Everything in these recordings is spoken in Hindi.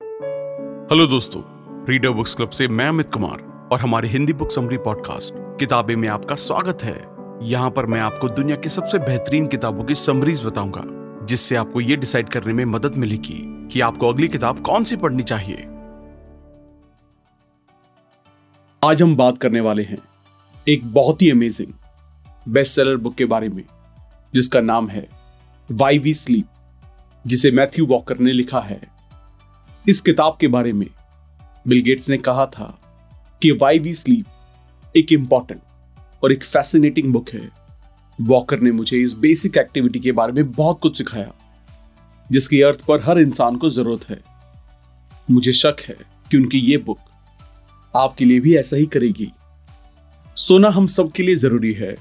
हेलो दोस्तों रीडर बुक्स क्लब से मैं अमित कुमार और हमारे हिंदी बुक समरी पॉडकास्ट किताबें में आपका स्वागत है। यहाँ पर मैं आपको दुनिया की सबसे बेहतरीन किताबों की समरीज बताऊँगा, जिससे आपको ये डिसाइड करने में मदद मिलेगी कि आपको अगली किताब कौन सी पढ़नी चाहिए। आज हम बात करने वाले हैं एक बहुत ही अमेजिंग बेस्ट सेलर बुक के बारे में, जिसका नाम है वाई वी स्लीप जिसे मैथ्यू वॉकर ने लिखा है। इस किताब के बारे में बिल गेट्स ने कहा था कि वाई वी स्लीप एक इंपॉर्टेंट और एक फैसिनेटिंग बुक है। वॉकर ने मुझे इस बेसिक एक्टिविटी के बारे में बहुत कुछ सिखाया, जिसकी अर्थ पर हर इंसान को ज़रूरत है। मुझे शक है कि उनकी ये बुक आपके लिए भी ऐसा ही करेगी। सोना हम सबके लिए ज़रूरी है।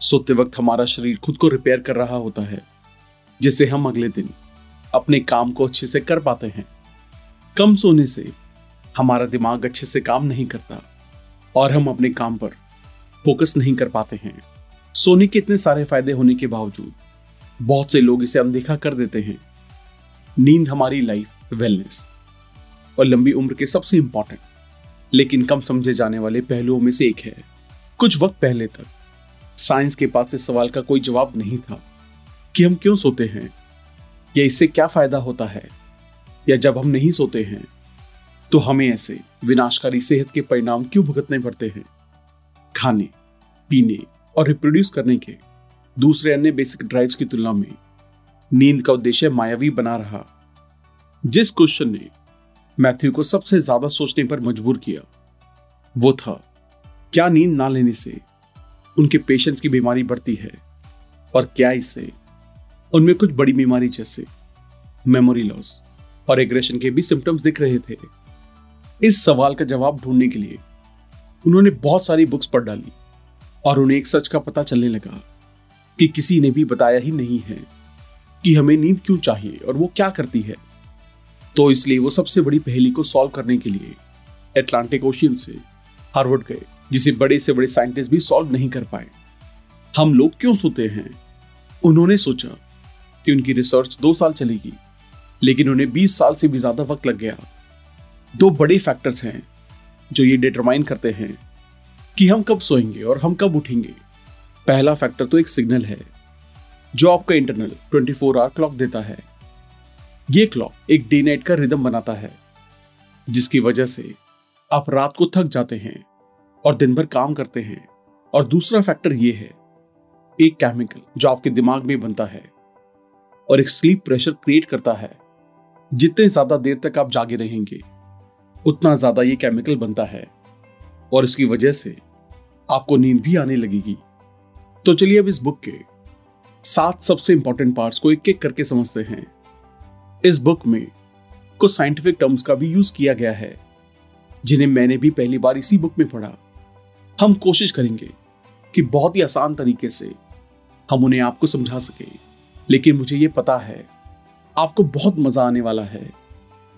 सोते वक्त हमारा शरीर खुद को रिपेयर कर रहा होता है, जिससे हम अगले दिन अपने काम को अच्छे से कर पाते हैं। कम सोने से हमारा दिमाग अच्छे से काम नहीं करता और हम अपने काम पर फोकस नहीं कर पाते हैं। सोने के इतने सारे फ़ायदे होने के बावजूद बहुत से लोग इसे अनदेखा कर देते हैं। नींद हमारी लाइफ वेलनेस और लंबी उम्र के सबसे इंपॉर्टेंट लेकिन कम समझे जाने वाले पहलुओं में से एक है। कुछ वक्त पहले तक साइंस के पास इस सवाल का कोई जवाब नहीं था कि हम क्यों सोते हैं, या इससे क्या फ़ायदा होता है। या जब हम नहीं सोते हैं तो हमें ऐसे विनाशकारी सेहत के परिणाम क्यों भुगतने पड़ते हैं? खाने, पीने और रिप्रोड्यूस करने के दूसरे अन्य बेसिक ड्राइव्स की तुलना में नींद का उद्देश्य मायावी बना रहा। जिस क्वेश्चन ने मैथ्यू को सबसे ज़्यादा सोचने पर मजबूर किया, वो था, क्या नींद ना लेने से उनके पेशेंट्स की बीमारी बढ़ती है और क्या इससे उनमें कुछ बड़ी बीमारी जैसे मेमोरी लॉस और एग्रेशन के भी सिम्टम्स दिख रहे थे। इस सवाल का जवाब ढूँढने के लिए उन्होंने बहुत सारी बुक्स पढ़ डाली और उन्हें एक सच का पता चलने लगा कि किसी ने भी बताया ही नहीं है कि हमें नींद क्यों चाहिए और वो क्या करती है। तो इसलिए वो सबसे बड़ी पहेली को सॉल्व करने के लिए एटलांटिक ओशियन से हार्वर्ड गए, जिसे बड़े से बड़े साइंटिस्ट भी सॉल्व नहीं कर पाए। हम लोग क्यों सोते हैं? उन्होंने सोचा कि उनकी रिसर्च दो साल चलेगी। लेकिन उन्हें 20 साल से भी ज़्यादा वक्त लग गया। दो बड़े फैक्टर्स हैं जो ये डिटरमाइन करते हैं कि हम कब सोएँगे और हम कब उठेंगे। पहला फैक्टर तो एक सिग्नल है, जो आपका इंटरनल 24 फोर आवर क्लॉक देता है। ये क्लॉक एक डे नाइट का रिदम बनाता है, जिसकी वजह से आप रात को थक जाते हैं और दिन भर काम करते हैं। और दूसरा फैक्टर ये है, एक केमिकल जो आपके दिमाग में बनता है और एक स्लीप प्रेशर क्रिएट करता है। जितने ज़्यादा देर तक आप जागे रहेंगे, उतना ज़्यादा ये केमिकल बनता है। और इसकी वजह से आपको नींद भी आने लगेगी। तो चलिए अब इस बुक के सात सबसे इंपॉर्टेंट पार्ट्स को एक एक करके समझते हैं। इस बुक में कुछ साइंटिफिक टर्म्स का भी यूज़ किया गया है, जिन्हें मैंने भी पहली बार इसी बुक में पढ़ा। हम कोशिश करेंगे कि बहुत ही आसान तरीके से हम उन्हें आपको समझा सके, लेकिन मुझे ये पता है आपको बहुत मज़ा आने वाला है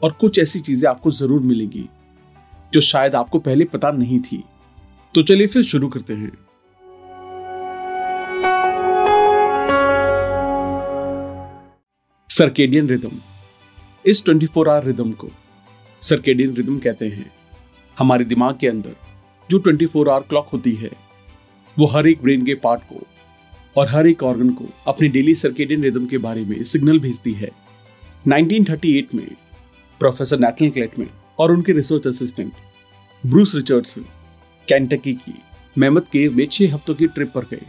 और कुछ ऐसी चीज़ें आपको ज़रूर मिलेंगी जो शायद आपको पहले पता नहीं थी। तो चलिए फिर शुरू करते हैं। Circadian rhythm. इस 24 फोर आवर रिदम को सर्केडियन रिदम कहते हैं। हमारे दिमाग के अंदर जो 24 फोर आवर क्लॉक होती है, वो हर एक ब्रेन के पार्ट को और हर एक ऑर्गन को अपनी डेली सर्केडियन रिदम के बारे में सिग्नल भेजती है। 1938 में प्रोफेसर नेथन क्लेटमैन और उनके research assistant Bruce Richardson Kentucky की मेहमत केव में छह हफ्तों की ट्रिप पर गए।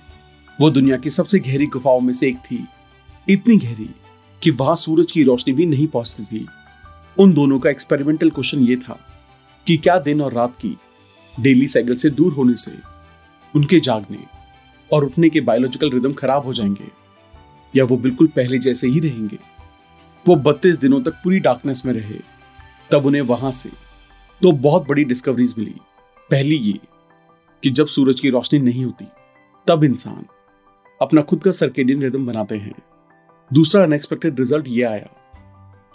वो दुनिया की सबसे गहरी गुफाओं में से एक थी। इतनी गहरी कि वहाँ सूरज की रोशनी भी नहीं पहुँचती थी। उन दोनों का एक्सपेरिमेंटल क्वेश्चन ये था कि क्या दिन और रात की डेली साइकिल से दूर होने से उनके जागने और उठने के बायोलॉजिकल रिदम खराब हो जाएँगे या वो बिल्कुल पहले जैसे ही रहेंगे? वो बत्तीस दिनों तक पूरी डार्कनेस में रहे। तब उन्हें वहाँ से दो बहुत बड़ी डिस्कवरीज मिली। पहली ये कि जब सूरज की रोशनी नहीं होती, तब इंसान अपना खुद का सर्केडियन रिदम बनाते हैं। दूसरा अनएक्सपेक्टेड रिज़ल्ट ये आया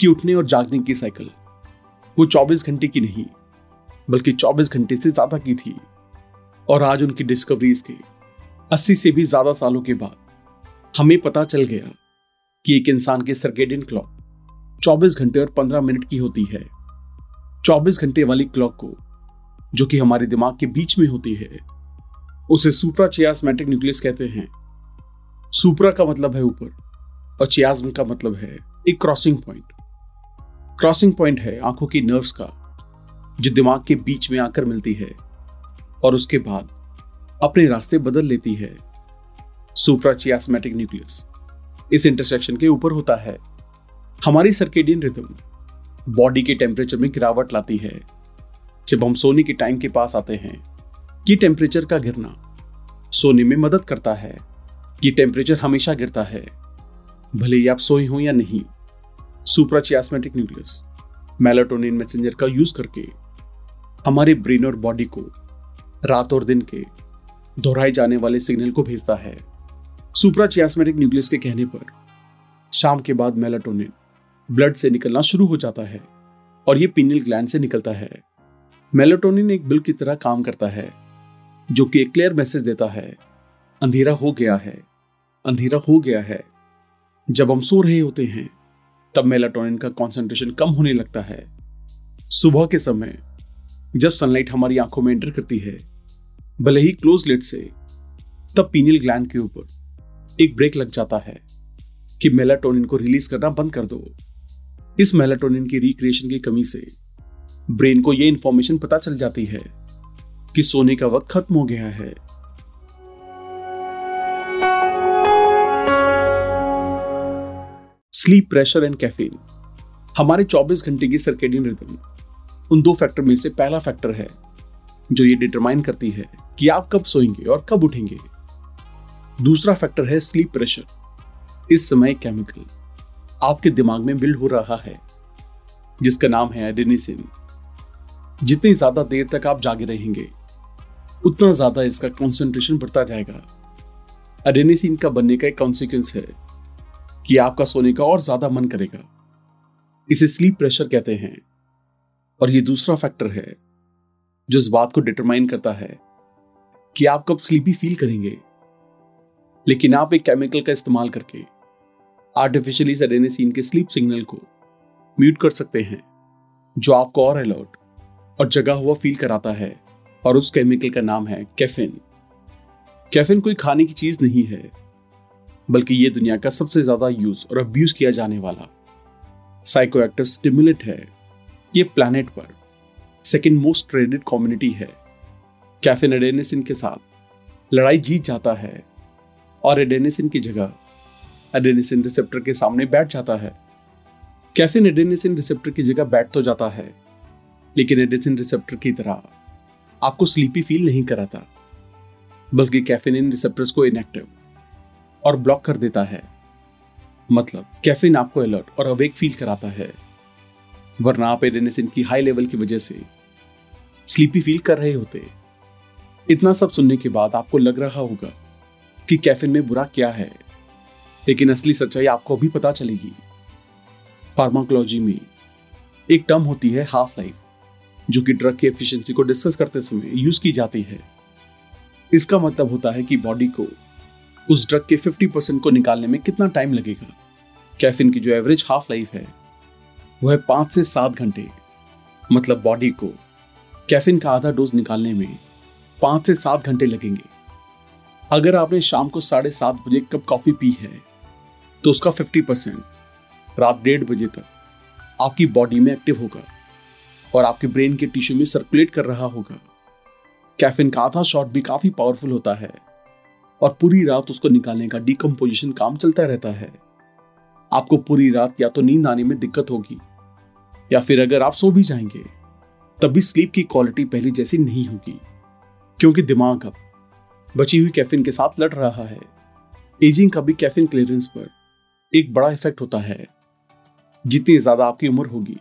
कि उठने और जागने की साइकिल वो 24 घंटे की नहीं, बल्कि 24 घंटे से ज़्यादा की थी। और आज उनकी डिस्कवरीज के 80 से भी ज़्यादा सालों के बाद हमें पता चल गया कि एक इंसान के सर्केडियन क्लॉक 24 घंटे और 15 मिनट की होती है। 24 घंटे वाली क्लॉक को, जो कि हमारे दिमाग के बीच में होती है, उसे सुप्रा चियास्मेटिक न्यूक्लियस कहते हैं। सुप्रा का मतलब है ऊपर, और चियाज्म का मतलब है एक क्रॉसिंग पॉइंट क्रॉसिंग पॉइंट है आँखों की नर्व्स का, जो दिमाग के बीच में आकर मिलती है, और उसके बाद अपने रास्ते बदल लेती है। सुप्राचियास्मेटिक न्यूक्लियस, इस इंटरसेक्शन के ऊपर होता है। हमारी सर्केडियन रिदम बॉडी के टेम्परेचर में गिरावट लाती है। जब हम सोने के टाइम के पास आते हैं, ये टेम्परेचर का गिरना सोने में मदद करता है। ये टेम्परेचर हमेशा गिरता है। भले ही आप सोए हो या नहीं सुप्राचियास्मेटिक न्यूक्लियस मेलाटोनिन मैसेंजर का यूज़ करके हमारे ब्रेन और बॉडी को रात और दिन के दोहराए जाने वाले सिग्नल को भेजता है। सुप्राचियास्मेटिक न्यूक्लियस के कहने पर, शाम के बाद मेलाटोनिन ब्लड से निकलना शुरू हो जाता है और ये पीनियल ग्लैंड से निकलता है। मेलाटोनिन एक बिल की तरह काम करता है, जो कि एक क्लियर मैसेज देता है। अंधेरा हो गया है, अंधेरा हो गया है। जब हम सो रहे होते हैं, तब मेलाटोनिन का कॉन्सेंट्रेशन कम होने लगता है। सुबह के समय, जब सनलाइट हमारी आँखों में एंटर करती है, भले ही क्लोज लिट से, तब पीनियल ग्लैंड के ऊपर एक ब्रेक लग जाता है कि मेलाटोनिन को रिलीज़ करना बंद कर दो। इस मेलाटोनिन की रिक्रिएशन की कमी से ब्रेन को यह इंफॉर्मेशन पता चल जाती है कि सोने का वक्त खत्म हो गया है। स्लीप प्रेशर एंड कैफीन हमारे 24 घंटे की सर्केडियन रिदम उन दो फैक्टर में से पहला फैक्टर है, जो ये डिटरमाइन करती है कि आप कब सोएँगे और कब उठेंगे। दूसरा फैक्टर है स्लीप प्रेशर इस समय केमिकल आपके दिमाग में बिल्ड हो रहा है, जिसका नाम है एडेनिसिन जितनी ज़्यादा देर तक आप जागे रहेंगे, उतना ज़्यादा इसका कॉन्सेंट्रेशन बढ़ता जाएगा। एडेनिसिन का बनने का एक कॉन्सिक्वेंस है कि आपका सोने का और ज़्यादा मन करेगा। इसे स्लीप प्रेशर कहते हैं। और ये दूसरा फैक्टर है, जो इस बात को डिटरमाइन करता है कि आप कब स्लीपी फील करेंगे। लेकिन आप एक केमिकल का इस्तेमाल करके आर्टिफिशियली एडेनेसिन के स्लीप सिग्नल को म्यूट कर सकते हैं, जो आपको और अलर्ट और जगा हुआ फील कराता है, और उस केमिकल का नाम है कैफिन। कैफिन कोई खाने की चीज़ नहीं है, बल्कि ये दुनिया का सबसे ज़्यादा यूज़ और अब्यूज किया जाने वाला साइकोएक्टिव स्टिमुलेंट है। ये प्लैनेट पर सेकेंड मोस्ट ट्रेडेड कम्युनिटी है। कैफिन एडेनिसिन के साथ लड़ाई जीत जाता है और एडेनिसिन की जगह एडेनिसिन रिसेप्टर के सामने बैठ जाता है। कैफिन एडेनिसिन रिसेप्टर की जगह बैठ तो जाता है, लेकिन एडेनिसिन रिसेप्टर की तरह आपको स्लीपी फील नहीं कराता, बल्कि कैफिन इन रिसेप्टर्स को इनएक्टिव और ब्लॉक कर देता है। मतलब कैफीन आपको अलर्ट और अवेक फील कराता है, वरना आप एडेनिसिन की हाई लेवल की वजह से स्लीपी फील कर रहे होते। इतना सब सुनने के बाद आपको लग रहा होगा कि कैफिन में बुरा क्या है। लेकिन असली सच्चाई आपको अभी पता चलेगी। फार्माकोलॉजी में एक टर्म होती है हाफ़ लाइफ जो कि ड्रग की एफिशिएंसी को डिस्कस करते समय यूज़ की जाती है। इसका मतलब होता है कि बॉडी को उस ड्रग के 50 परसेंट को निकालने में कितना टाइम लगेगा। कैफिन की जो एवरेज हाफ़ लाइफ है वह है पाँच से सात घंटे। मतलब बॉडी को कैफिन का आधा डोज निकालने में पाँच से सात घंटे लगेंगे। अगर आपने शाम को साढ़े सात बजे कप कॉफ़ी पी है तो उसका फिफ्टी परसेंट रात डेढ़ बजे तक आपकी बॉडी में एक्टिव होगा और आपके ब्रेन के टिश्यू में सर्कुलेट कर रहा होगा। कैफिन का आधा शॉट भी काफ़ी पावरफुल होता है और पूरी रात उसको निकालने का डिकम्पोजिशन काम चलता रहता है। आपको पूरी रात या तो नींद आने में दिक्कत होगी या फिर अगर आप सो भी जाएँगे, तब भी स्लीप की क्वालिटी पहले जैसी नहीं होगी। क्योंकि दिमाग अब बची हुई कैफिन के साथ लड़ रहा है। एजिंग का भी कैफिन क्लियरेंस पर एक बड़ा इफ़ेक्ट होता है। जितनी ज़्यादा आपकी उम्र होगी,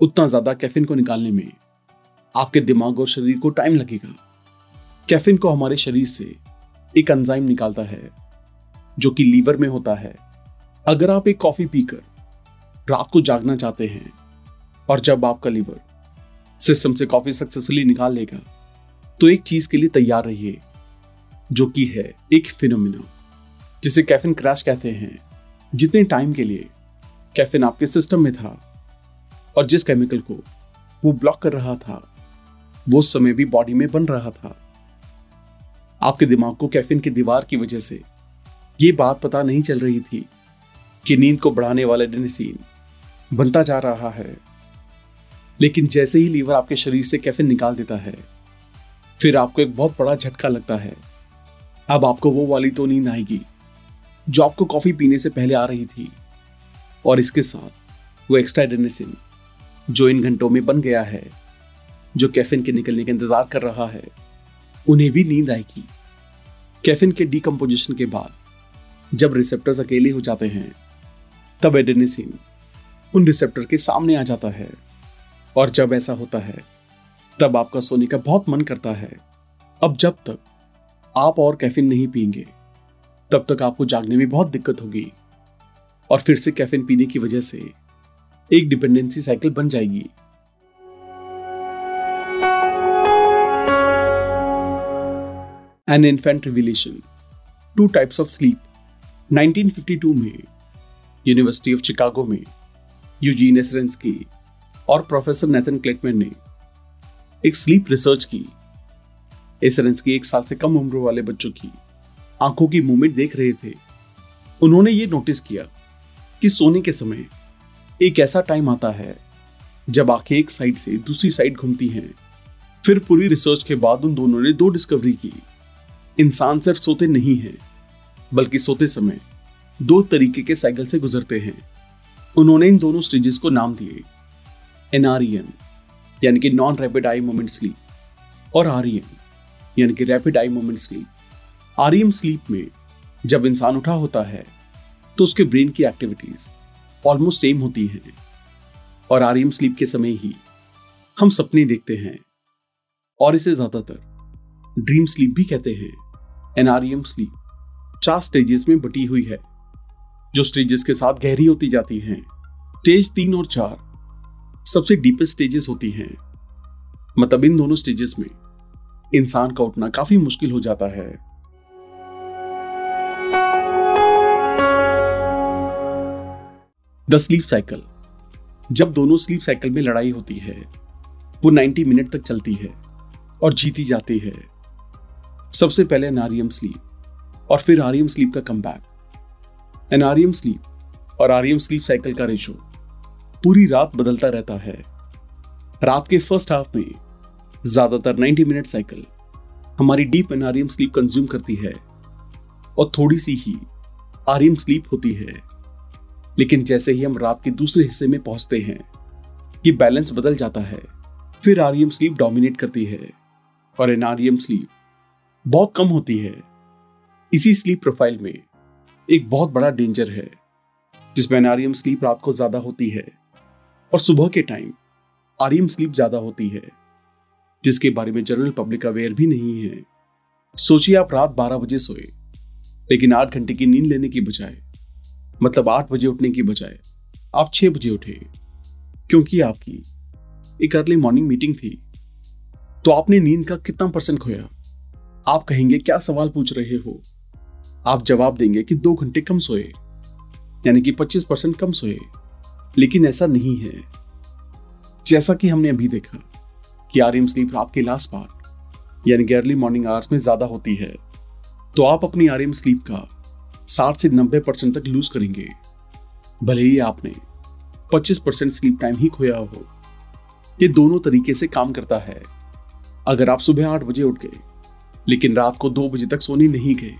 उतना ज़्यादा कैफिन को निकालने में आपके दिमाग और शरीर को टाइम लगेगा। कैफिन को हमारे शरीर से एक एंजाइम निकालता है, जो कि लीवर में होता है। अगर आप एक कॉफ़ी पीकर रात को जागना चाहते हैं, और जब आपका लीवर सिस्टम से कॉफ़ी सक्सेसफुली निकाल लेगा तो एक चीज़ के लिए तैयार रहिए, जो कि है एक फिनोमिना जिसे कैफिन क्रैश कहते हैं। जितने टाइम के लिए कैफिन आपके सिस्टम में था और जिस केमिकल को वो ब्लॉक कर रहा था, वो समय भी बॉडी में बन रहा था। आपके दिमाग को कैफिन की दीवार की वजह से ये बात पता नहीं चल रही थी कि नींद को बढ़ाने वाला डेनिसिन बनता जा रहा है। लेकिन जैसे ही लीवर आपके शरीर से कैफिन निकाल देता है, फिर आपको एक बहुत बड़ा झटका लगता है। अब आपको वो वाली तो नींद आएगी। जो आपको कॉफ़ी पीने से पहले आ रही थी। और इसके साथ वो एक्स्ट्रा डेनिसिन जो इन घंटों में बन गया है, जो कैफिन के निकलने का इंतज़ार कर रहा है, उन्हें भी नींद आएगी। कैफिन के डीकम्पोजिशन के बाद जब रिसेप्टर्स अकेले हो जाते हैं, तब एडेनिसिन उन रिसेप्टर के सामने आ जाता है। और जब ऐसा होता है, तब आपका सोने का बहुत मन करता है। अब जब तक आप और कैफिन नहीं पियेंगे तब तक आपको जागने में बहुत दिक्कत होगी। और फिर से कैफिन पीने की वजह से एक डिपेंडेंसी साइकिल बन जाएगी। An infant revelation two types of sleep 1952 में यूनिवर्सिटी ऑफ़ चिकागो में यूजीन एसरेंसकी और प्रोफेसर नेथन क्लेटमैन ने एक स्लीप रिसर्च की। एसरेंसकी एक साल से कम उम्र वाले बच्चों की। आँखों की मूवमेंट देख रहे थे। उन्होंने ये नोटिस किया कि सोने के समय एक ऐसा टाइम आता है, जब आँखें एक साइड से दूसरी साइड घूमती हैं। फिर पूरी रिसर्च के बाद उन दोनों ने दो डिस्कवरी की। इंसान सिर्फ़ सोते नहीं हैं, बल्कि सोते समय दो तरीके के साइकिल से गुजरते हैं। उन्होंने इन दोनों स्टेजेस को नाम दिए एनआरईएम यानी कि non rapid eye moment sleep और आरईएम यानी कि rapid eye moment sleep REM sleep में जब इंसान उठा होता है तो उसके ब्रेन की एक्टिविटीज़ ऑलमोस्ट सेम होती हैं। और आरईएम स्लीप के समय ही हम सपने देखते हैं। और इसे ज़्यादातर ड्रीम स्लीप भी कहते हैं। एनआरईएम स्लीप चार स्टेजेस में बटी हुई है, जो स्टेजेस के साथ गहरी होती जाती हैं। स्टेज तीन और चार सबसे डीपेस्ट स्टेजेस होती हैं। मतलब इन दोनों स्टेजेस में इंसान का उठना काफ़ी मुश्किल हो जाता है। द स्लीप साइकिल जब दोनों स्लीप साइकिल में लड़ाई होती है, वो 90 मिनट तक चलती है और जीती जाती है। सबसे पहले नारियम स्लीप और फिर आरियम स्लीप का कम बैक एनारियम स्लीप और आरियम स्लीप साइकिल का रेशो पूरी रात बदलता रहता है। रात के फ़र्स्ट हाफ़ में ज़्यादातर 90 मिनट साइकिल हमारी डीप एनारियम स्लीप कंज्यूम करती है और थोड़ी सी ही आरियम स्लीप होती है। लेकिन जैसे ही हम रात के दूसरे हिस्से में पहुँचते हैं, ये बैलेंस बदल जाता है। फिर आरियम स्लीप डोमिनेट करती है और एनारियम स्लीप बहुत कम होती है। इसी स्लीप प्रोफ़ाइल में एक बहुत बड़ा डेंजर है, जिसमें एनारियम स्लीप रात को ज़्यादा होती है और सुबह के टाइम आरियम स्लीप ज़्यादा होती है, जिसके बारे में जनरल पब्लिक अवेयर भी नहीं है। सोचिए आप रात बारह बजे सोए, लेकिन आठ घंटे की नींद लेने की बजाय मतलब आठ बजे उठने की बजाय आप छह बजे उठे, क्योंकि आपकी एक अर्ली मॉर्निंग मीटिंग थी। तो आपने नींद का कितना परसेंट खोया? आप कहेंगे, क्या सवाल पूछ रहे हो? आप जवाब देंगे कि दो घंटे कम सोए, यानी कि पच्चीस परसेंट कम सोए। लेकिन ऐसा नहीं है। जैसा कि हमने अभी देखा कि आर स्लीप रात के लास्ट पार्ट यानी कि अर्ली मॉर्निंग आवर्स में ज़्यादा होती है तो आप अपनी आर स्लीप का साठ से नब्बे परसेंट तक लूज करेंगे। भले ही आपने 25 परसेंट स्लीप टाइम ही खोया हो। ये दोनों तरीके से काम करता है। अगर आप सुबह आठ बजे उठ गए, लेकिन रात को दो बजे तक सोने नहीं गए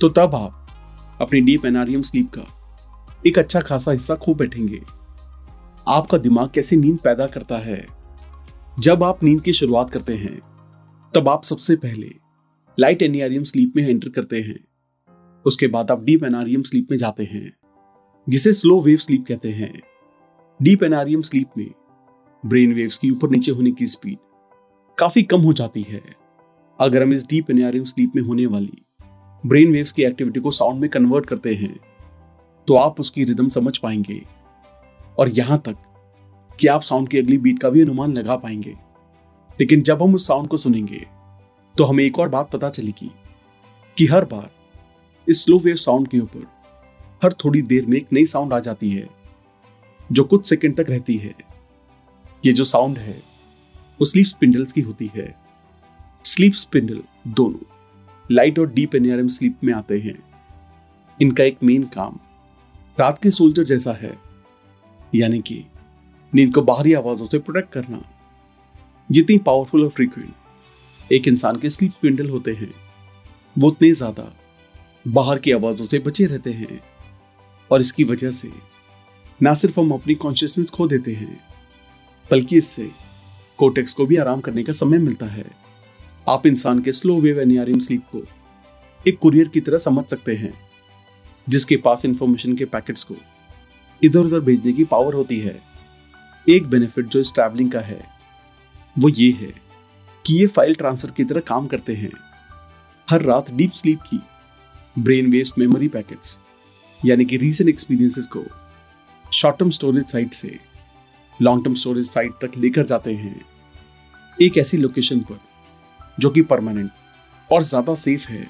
तो तब आप अपनी डीप एनारियम स्लीप का एक अच्छा खासा हिस्सा खो बैठेंगे। आपका दिमाग कैसे नींद पैदा करता है? जब आप नींद की शुरुआत करते हैं, तब आप सबसे पहले लाइट एनियारियम स्लीप में एंटर करते हैं। उसके बाद आप डीप एनारियम स्लीप में जाते हैं, जिसे स्लो वेव स्लीप कहते हैं। डीप एनारियम स्लीप में ब्रेन वेव्स की ऊपर नीचे होने की स्पीड काफ़ी कम हो जाती है। अगर हम इस डीप एनारियम स्लीप में होने वाली ब्रेन वेव्स की एक्टिविटी को साउंड में कन्वर्ट करते हैं तो आप उसकी रिदम समझ पाएँगे। और यहाँ तक कि आप साउंड की अगली बीट का भी अनुमान लगा पाएँगे। लेकिन जब हम उस साउंड को सुनेंगे तो हमें एक और बात पता चलेगी कि हर बार इस स्लो वेव साउंड के ऊपर, हर थोड़ी देर में एक नई साउंड आ जाती है, जो कुछ सेकंड तक रहती है। ये जो साउंड है, वो स्लीप स्पिंडल्स की होती है। स्लीप स्पिंडल दोनों लाइट और डीप एनआरएम स्लीप में आते हैं। इनका एक मेन काम रात के सोल्जर जैसा है, यानी कि नींद को बाहरी आवाजों से प्रोटेक्ट करना। जितनी पावरफुल और फ्रीक्वेंट एक इंसान के स्लीप स्पिंडल होते हैं, वो उतने ज़्यादा बाहर की आवाजों से बचे रहते हैं। और इसकी वजह से ना सिर्फ़ हम अपनी कॉन्शियसनेस खो देते हैं, बल्कि इससे कोटेक्स को भी आराम करने का समय मिलता है। आप इंसान के स्लो वेव एनियरिंग स्लीप को एक कुरियर की तरह समझ सकते हैं, जिसके पास इंफॉर्मेशन के पैकेट्स को इधर उधर भेजने की पावर होती है। एक बेनिफिट जो इस ट्रैवलिंग का है, वो ये है कि ये फ़ाइल ट्रांसफ़र की तरह काम करते हैं। हर रात डीप स्लीप की ब्रेन वेस्ट मेमोरी पैकेट्स यानी कि रीसेंट एक्सपीरियंसेस को शॉर्ट टर्म स्टोरेज साइट से लॉन्ग टर्म स्टोरेज साइट तक लेकर जाते हैं, एक ऐसी लोकेशन पर, जो कि परमानेंट और ज़्यादा सेफ़ है।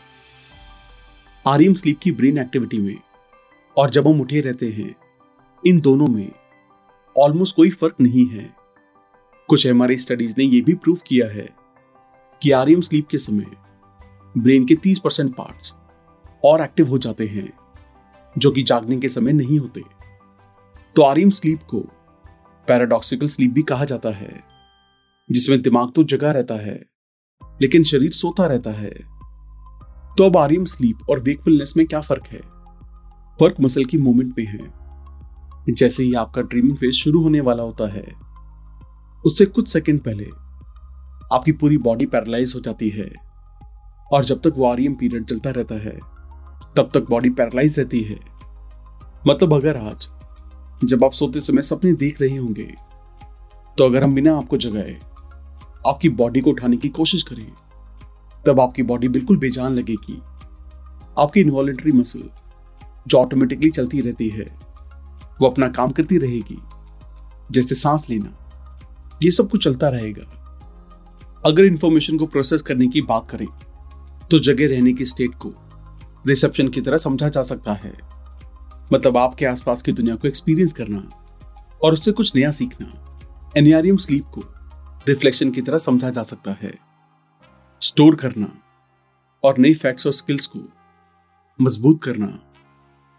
आरियम स्लीप की ब्रेन एक्टिविटी में और जब हम उठे रहते हैं, इन दोनों में ऑलमोस्ट कोई फ़र्क नहीं है। कुछ हमारी स्टडीज़ ने यह भी प्रूव किया है कि आरियम स्लीप के समय ब्रेन के 30 परसेंट पार्ट और एक्टिव हो जाते हैं, जो कि जागने के समय नहीं होते। तो आरियम स्लीप को पैराडॉक्सिकल स्लीप भी कहा जाता है, जिसमें दिमाग तो जगा रहता है, लेकिन शरीर सोता रहता है। तो अब आरियम स्लीप और वेकफुलनेस में क्या फ़र्क है? फ़र्क मसल की मूवमेंट में है। जैसे ही आपका ड्रीमिंग फ़ेज़ शुरू होने वाला होता है, उससे कुछ सेकंड पहले आपकी पूरी बॉडी पैरालाइज हो जाती है, और जब तक वो आरियम पीरियड चलता रहता है तब तक बॉडी पैरालाइज रहती है। मतलब अगर आज, जब आप सोते समय सपने देख रहे होंगे तो अगर हम बिना आपको जगाए, आपकी बॉडी को उठाने की कोशिश करें, तब आपकी बॉडी बिल्कुल बेजान लगेगी। आपकी इन्वॉलेंट्री मसल जो ऑटोमेटिकली चलती रहती है, वो अपना काम करती रहेगी। जैसे सांस लेना, ये सब कुछ चलता रहेगा। अगर इंफॉर्मेशन को प्रोसेस करने की बात करें तो जगह रहने की स्टेट को रिसेप्शन की तरह समझा जा सकता है। मतलब आपके आसपास की दुनिया को एक्सपीरियंस करना और उससे कुछ नया सीखना। एनियारियम स्लीप को रिफ्लेक्शन की तरह समझा जा सकता है। स्टोर करना और नई फैक्ट्स और स्किल्स को मज़बूत करना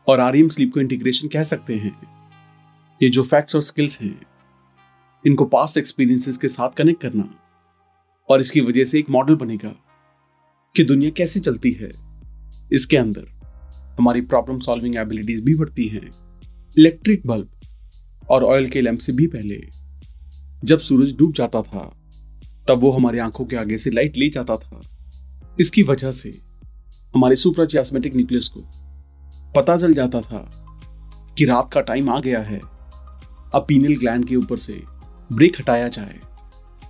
और आरियम स्लीप को इंटीग्रेशन कह सकते हैं। ये जो फैक्ट्स और स्किल्स हैं, इनको पास्ट एक्सपीरियंसेस के साथ कनेक्ट करना और इसकी वजह से एक मॉडल बनेगा कि दुनिया कैसे चलती है। इसके अंदर। हमारी प्रॉब्लम सॉल्विंग एबिलिटीज भी बढ़ती हैं। इलेक्ट्रिक बल्ब और ऑयल के लैंप से भी पहले, जब सूरज डूब जाता था, तब वो हमारी आँखों के आगे से लाइट ले जाता था। इसकी वजह से हमारे सुप्राचियास्मेटिक न्यूक्लियस को पता चल जाता था कि रात का टाइम आ गया है। अब पीनल ग्लैंड के ऊपर से ब्रेक हटाया जाए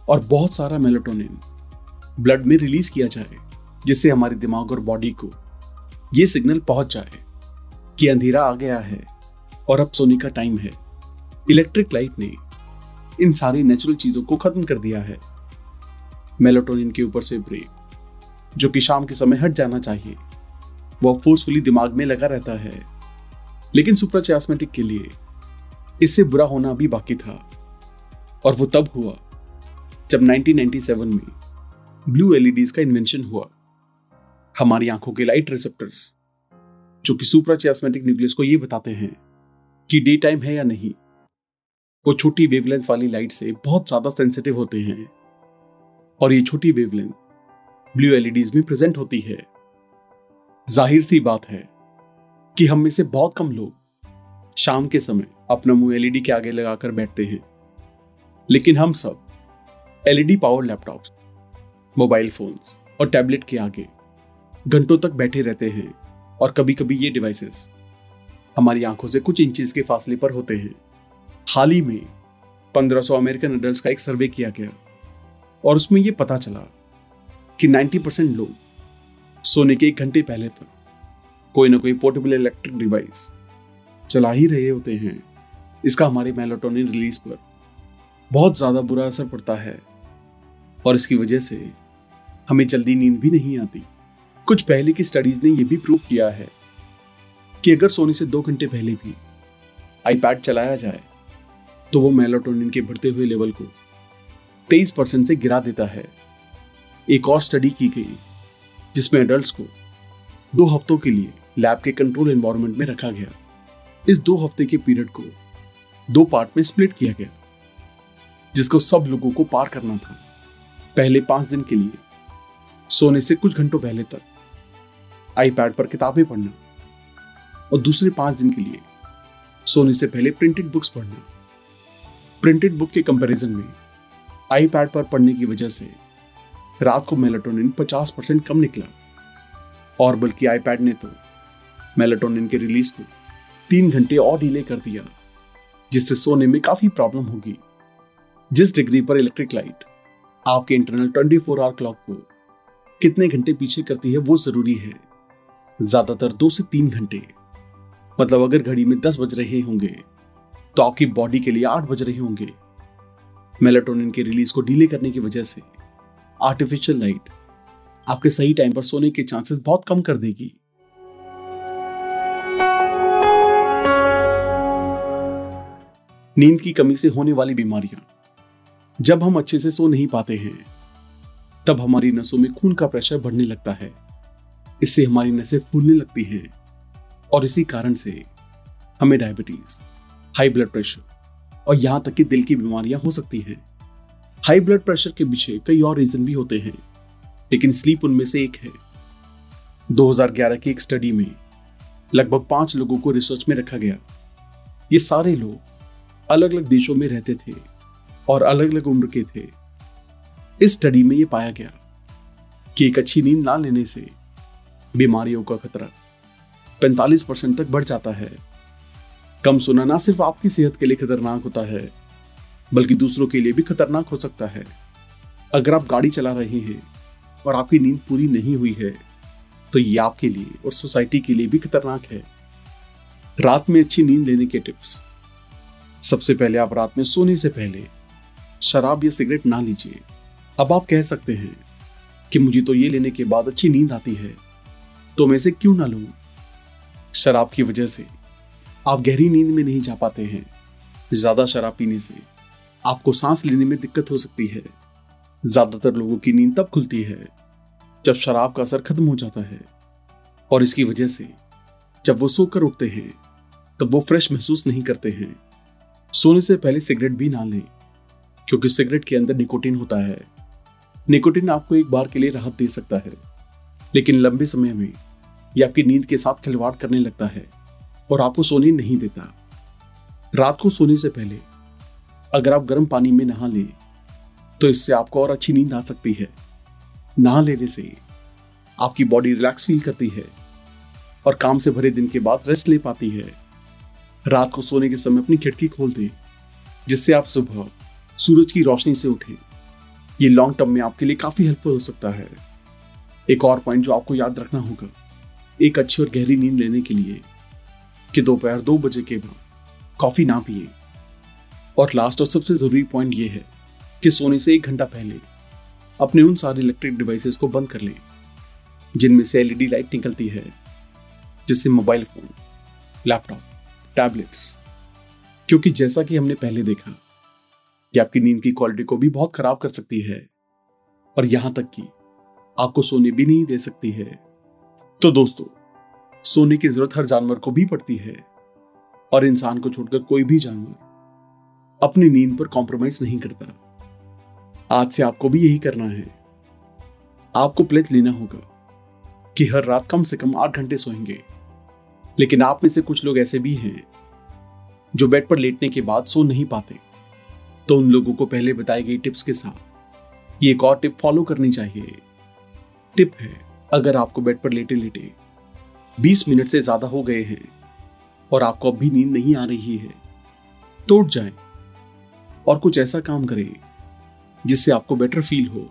और बहुत सारा मेलेटोनिन ब्लड में रिलीज़ किया जाए, जिससे हमारे दिमाग और बॉडी को ये सिग्नल पहुँच जाए कि अंधेरा आ गया है और अब सोने का टाइम है। इलेक्ट्रिक लाइट ने इन सारी नेचुरल चीज़ों को खत्म कर दिया है। मेलोटोनिन के ऊपर से ब्रेक, जो कि शाम के समय हट जाना चाहिए, वो फोर्सफुली दिमाग में लगा रहता है। लेकिन सुपराचास्मेटिक के लिए इससे बुरा होना भी बाकी था। और वो तब हुआ जब 1997 में ब्लू एलईडीज का इन्वेंशन हुआ। हमारी आँखों के लाइट रिसेप्टर्स जो कि सुपराचियास्मेटिक न्यूक्लियस को ये बताते हैं कि डे टाइम है या नहीं, वो छोटी वेवलेंथ वाली लाइट से बहुत ज़्यादा सेंसिटिव होते हैं। और ये छोटी वेवलेंथ ब्लू एलईडीज में प्रेजेंट होती है। ज़ाहिर सी बात है कि हम में से बहुत कम लोग शाम के समय अपना मुँह एलईडी के आगे लगाकर बैठते हैं। लेकिन हम सब LED power laptops mobile phones और टैबलेट के आगे घंटों तक बैठे रहते हैं और कभी कभी ये डिवाइसेस हमारी आँखों से कुछ इंचेस के फासले पर होते हैं। हाल ही में 1500 अमेरिकन अडल्ट का एक सर्वे किया गया और उसमें यह पता चला कि 90 परसेंट लोग सोने के एक घंटे पहले तक कोई ना कोई पोर्टेबल इलेक्ट्रिक डिवाइस चला ही रहे होते हैं। इसका हमारे मेलोटोनिन रिलीज़ पर बहुत ज़्यादा बुरा असर पड़ता है और इसकी वजह से हमें जल्दी नींद भी नहीं आती। कुछ पहले की स्टडीज़ ने यह भी प्रूव किया है कि अगर सोने से दो घंटे पहले भी आईपैड चलाया जाए तो वो मेलाटोनिन के बढ़ते हुए लेवल को 23 परसेंट से गिरा देता है। एक और स्टडी की गई, जिसमें एडल्ट्स को दो हफ्तों के लिए लैब के कंट्रोल एनवायरनमेंट में रखा गया। इस दो हफ़्ते के पीरियड को दो पार्ट में स्प्लिट किया गया, जिसको सब लोगों को पार करना था। पहले पाँच दिन के लिए सोने से कुछ घंटों पहले तक आईपैड पर किताबें पढ़ना और दूसरे पाँच दिन के लिए सोने से पहले प्रिंटेड बुक्स पढ़ना। प्रिंटेड बुक के कंपैरिजन में आईपैड पर पढ़ने की वजह से रात को मेलाटोनिन 50 परसेंट कम निकला और बल्कि आईपैड ने तो मेलाटोनिन के रिलीज़ को तीन घंटे और डिले कर दिया, जिससे सोने में काफ़ी प्रॉब्लम होगी। जिस डिग्री पर इलेक्ट्रिक लाइट आपके इंटरनल 24 फोर आवर क्लॉक को कितने घंटे पीछे करती है वो ज़रूरी है। ज़्यादातर दो से तीन घंटे। मतलब अगर घड़ी में दस बज रहे होंगे तो आपकी बॉडी के लिए आठ बज रहे होंगे। मेलाटोनिन के रिलीज़ को डिले करने की वजह से आर्टिफिशियल लाइट आपके सही टाइम पर सोने के चांसेस बहुत कम कर देगी। नींद की कमी से होने वाली बीमारियाँ। जब हम अच्छे से सो नहीं पाते हैं, तब हमारी नसों में खून का प्रेशर बढ़ने लगता है। इससे हमारी नसें फूलने लगती हैं। और इसी कारण से हमें डायबिटीज़ हाई ब्लड प्रेशर और यहाँ तक कि दिल की बीमारियाँ हो सकती हैं। हाई ब्लड प्रेशर के पीछे कई और रीजन भी होते हैं, लेकिन स्लीप उनमें से एक है। 2011 की एक स्टडी में लगभग पाँच लोगों को रिसर्च में रखा गया। ये सारे लोग अलग अलग देशों में रहते थे और अलग अलग उम्र के थे। इस स्टडी में यह पाया गया कि एक अच्छी नींद ना लेने से बीमारियों का खतरा। 45 परसेंट तक बढ़ जाता है। कम सोना ना सिर्फ़ आपकी सेहत के लिए खतरनाक होता है, बल्कि दूसरों के लिए भी खतरनाक हो सकता है। अगर आप गाड़ी चला रहे हैं और आपकी नींद पूरी नहीं हुई है तो ये आपके लिए और सोसाइटी के लिए भी खतरनाक है। रात में अच्छी नींद लेने के टिप्स। सबसे पहले आप रात में सोने से पहले शराब या सिगरेट ना लीजिए। अब आप कह सकते हैं कि मुझे तो ये लेने के बाद अच्छी नींद आती है। तो मैं इसे क्यों ना लू? शराब की वजह से। आप गहरी नींद में नहीं जा पाते हैं। ज़्यादा शराब पीने से आपको सांस लेने में दिक्कत हो सकती है। ज़्यादातर लोगों की नींद तब खुलती है जब शराब का असर खत्म हो जाता है। और इसकी वजह से जब वो सोकर उठते हैं तब वो फ्रेश महसूस नहीं करते हैं। सोने से पहले सिगरेट भी ना लें क्योंकि सिगरेट के अंदर निकोटिन होता है। निकोटिन आपको एक बार के लिए राहत दे सकता है। लेकिन लंबे समय में यह आपकी नींद के साथ खिलवाड़ करने लगता है और आपको सोने नहीं देता। रात को सोने से पहले अगर आप गर्म पानी में नहा लें तो इससे आपको और अच्छी नींद आ सकती है। नहा लेने से आपकी बॉडी रिलैक्स फील करती है और काम से भरे दिन के बाद रेस्ट ले पाती है। रात को सोने के समय अपनी खिड़की खोल दें, जिससे आप सुबह सूरज की रोशनी से उठें। ये लॉन्ग टर्म में आपके लिए काफ़ी हेल्पफुल हो सकता है। एक और पॉइंट जो आपको याद रखना होगा, एक अच्छी और गहरी नींद लेने के लिए कि दोपहर दो बजे के बाद कॉफ़ी ना पिए। और लास्ट और सबसे ज़रूरी पॉइंट ये है कि सोने से एक घंटा पहले अपने उन सारे इलेक्ट्रिक डिवाइसेस को बंद कर लें, जिनमें से एलईडी लाइट निकलती है, जिससे मोबाइल फ़ोन लैपटॉप टैबलेट्स क्योंकि जैसा कि हमने पहले देखा कि आपकी नींद की क्वालिटी को भी बहुत खराब कर सकती है। और यहाँ तक कि आपको सोने भी नहीं दे सकती है। तो दोस्तों, सोने की ज़रूरत हर जानवर को भी पड़ती है और इंसान को छोड़कर कोई भी जानवर अपनी नींद पर कॉम्प्रोमाइज नहीं करता। आज से आपको भी यही करना है। आपको प्लेट लेना होगा कि हर रात कम से कम आठ घंटे सोएँगे। लेकिन आप में से कुछ लोग ऐसे भी हैं जो बेड पर लेटने के बाद सो नहीं पाते। तो उन लोगों को पहले बताई गई टिप्स के साथ ये एक और टिप फॉलो करनी चाहिए। टिप है, अगर आपको बेड पर लेटे लेटे 20 मिनट से ज़्यादा हो गए हैं और आपको अब भी नींद नहीं आ रही है तो उठ जाए और कुछ ऐसा काम करें जिससे आपको बेटर फील हो।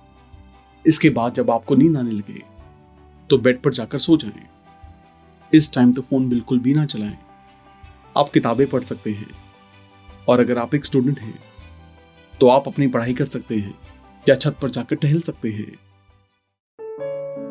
इसके बाद जब आपको नींद आने लगे तो बेड पर जाकर सो जाएँ। इस टाइम तो फ़ोन बिल्कुल भी ना चलाएँ। आप किताबें पढ़ सकते हैं और अगर आप एक स्टूडेंट हैं तो आप अपनी पढ़ाई कर सकते हैं या छत पर जाकर टहल सकते हैं।